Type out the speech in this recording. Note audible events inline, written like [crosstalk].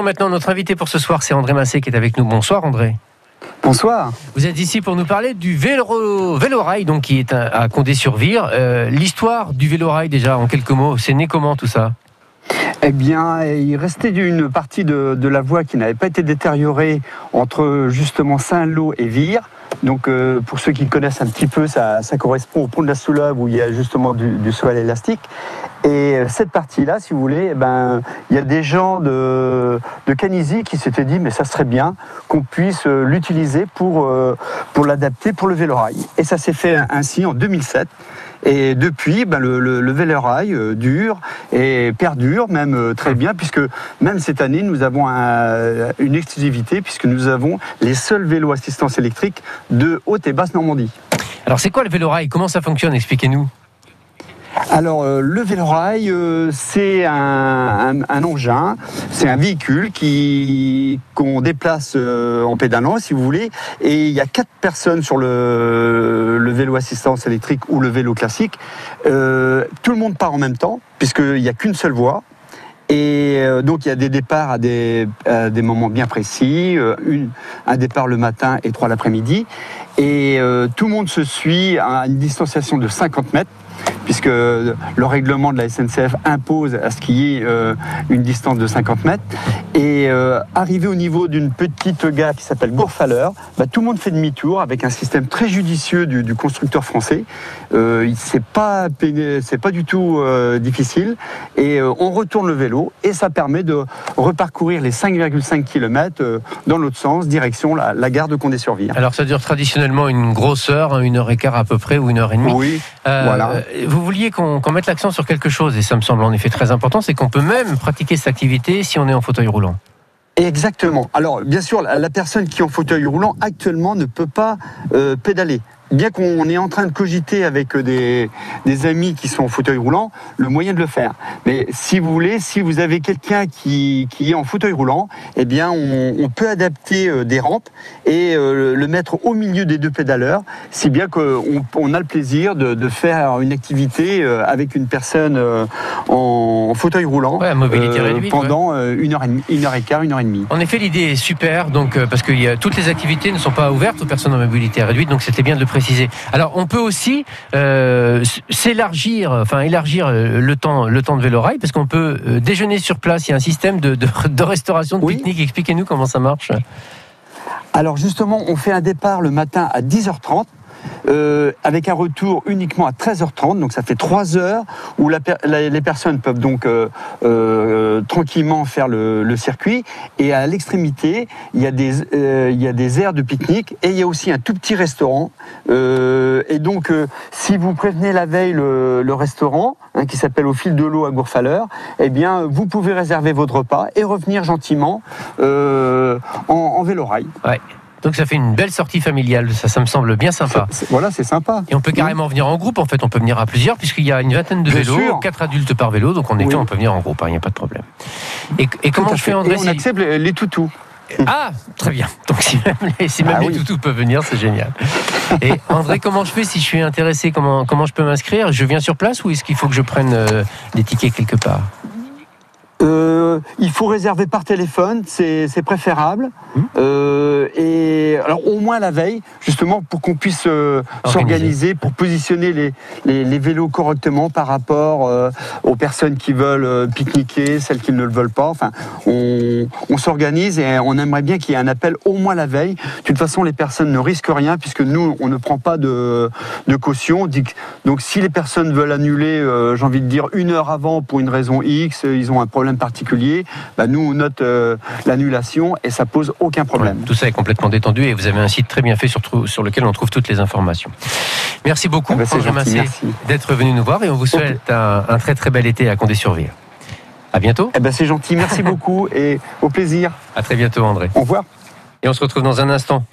Maintenant, notre invité pour ce soir, c'est André Massé qui est avec nous. Bonsoir André. Bonsoir. Vous êtes ici pour nous parler du vélo, vélo-rail, donc qui est à, Condé-sur-Vire. Euh, L'histoire du vélo-rail, déjà, en quelques mots, c'est né comment tout ça? Eh bien, il restait une partie de, de la voie qui n'avait pas été détériorée entre justement Saint-Lô et Vire. Donc, euh, pour ceux qui connaissent un petit peu, ça, ça correspond au pont de la Soulave où il y a justement du, du sol élastique. Et euh, cette partie-là, si vous voulez, eh ben, il y a des gens de, de Canisy qui s'étaient dit, mais ça serait bien qu'on puisse euh, l'utiliser pour, euh, pour l'adapter pour le vélorail. Et ça s'est fait ainsi en 2007. Et depuis, ben, le, le, le vélorail dure et perdure même très bien, puisque même cette année, nous avons un- une exclusivité, puisque nous avons les seuls vélos assistance électrique de Haute et Basse Normandie. Alors, c'est quoi le vélo-rail Comment ça fonctionne? Expliquez-nous. Alors, euh, le vélorail, euh, c'est un, engin, c'est un véhicule qui qu'on déplace euh, en pédalant, si vous voulez. Et il y a quatre personnes sur le, vélo assistance électrique ou le vélo classique. Euh, tout le monde part en même temps, puisqu'il n'y a qu'une seule voie. Et donc il y a des départs à des, moments bien précis, un départ le matin et trois l'après-midi. Et euh, tout le monde se suit à une distanciation de 50 mètres puisque le règlement de la SNCF impose à ce qu'il y ait euh, une distance de 50 mètres. Et euh, arrivé au niveau d'une petite gare qui s'appelle Gourfaleur, bah, tout le monde fait demi-tour avec un système très judicieux du, constructeur français. Euh, c'est pas c'est pas du tout difficile. Et on retourne le vélo et ça permet de reparcourir les 5,5 km dans l'autre sens, direction la, la gare de Condé-sur-Vire. Alors, ça dure traditionnellement une grosse heure, hein, une heure et quart à peu près, ou une heure et demie. Oui, Euh, voilà. Vous vouliez qu'on mette l'accent sur quelque chose, et ça me semble en effet très important, c'est qu'on peut même pratiquer cette activité si on est en fauteuil roulant. Exactement. Alors, bien sûr, la, la personne qui est en fauteuil roulant actuellement ne peut pas euh, pédaler. Bien qu'on est en train de cogiter avec euh, des, des amis qui sont en fauteuil roulant, le moyen de le faire. Mais si vous voulez, si vous avez quelqu'un qui, qui est en fauteuil roulant, eh bien, on, on peut adapter euh, des rampes et euh, le mettre au milieu des deux pédaleurs, si bien qu'on on a le plaisir de, de faire une activité avec une personne en, en fauteuil roulant Ouais, à mobilité euh, réduite, pendant euh, une heure et demie, une heure et quart, une heure et demie. En effet, l'idée est super, donc parce que y a- toutes les activités ne sont pas ouvertes aux personnes en mobilité réduite, donc c'était bien de le préciser. Alors, on peut aussi euh, s'élargir, enfin élargir euh, le temps, le temps de vélo-rail, parce qu'on peut euh, déjeuner sur place. Il y a un système de, de- de restauration de Oui. pique-nique. Expliquez-nous comment ça marche. Alors justement, on fait un départ le matin à 10h30. Euh, avec un retour uniquement à 13h30, donc ça fait 3 heures où les personnes peuvent donc euh, euh, tranquillement faire le, circuit. Et à l'extrémité, il y a des il y a des aires de pique-nique et il y a aussi un tout petit restaurant. Et donc, si vous prévenez la veille le, restaurant hein, qui s'appelle au fil de l'eau à Gourfaleur, eh bien, vous pouvez réserver votre repas et revenir gentiment en, en vélo-rail. Ouais. Donc ça fait une belle sortie familiale. Ça, ça me semble bien sympa. C'est- Voilà, c'est sympa. Et on peut carrément venir en groupe. En fait, on peut venir à plusieurs puisqu'il y a une vingtaine de Bien vélos, sûr. quatre adultes par vélo. Donc en effet, Oui. on peut venir en groupe. hein, Il n'y a pas de problème. Et, comment je fais, fait. André on accepte les, les toutous. Ah, très bien. Donc si même les, si même Ah les oui. toutous peuvent venir, c'est génial. Et André, comment je fais si je suis intéressé? Comment, comment je peux m'inscrire? Je viens sur place ou est-ce qu'il faut que je prenne euh, des tickets quelque part? Euh, il faut réserver par téléphone, c'est préférable. Mhm. Euh, et alors au moins la veille, justement pour qu'on puisse euh, Organiser. s'organiser, pour positionner les, les, les vélos correctement par rapport aux personnes qui veulent pique-niquer, celles qui ne le veulent pas. Enfin, on, on s'organise et on aimerait bien qu'il y ait un appel au moins la veille. De toute façon, les personnes ne risquent rien puisque nous, on ne prend pas de, de caution. Donc si les personnes veulent annuler, j'ai envie de dire une heure avant pour une raison X, ils ont un problème particulier, bah, nous on note euh, l'annulation et ça pose aucun problème. Tout ça est complètement détendu et vous avez un site très bien fait sur, lequel on trouve toutes les informations. Merci beaucoup, Ah bah, d'être venu nous voir et on vous souhaite un, un très très bel été à Condé-sur-Vire. À bientôt. Eh ben, c'est gentil, merci [laughs] beaucoup et au plaisir. À très bientôt, André. Au revoir. Et on se retrouve dans un instant.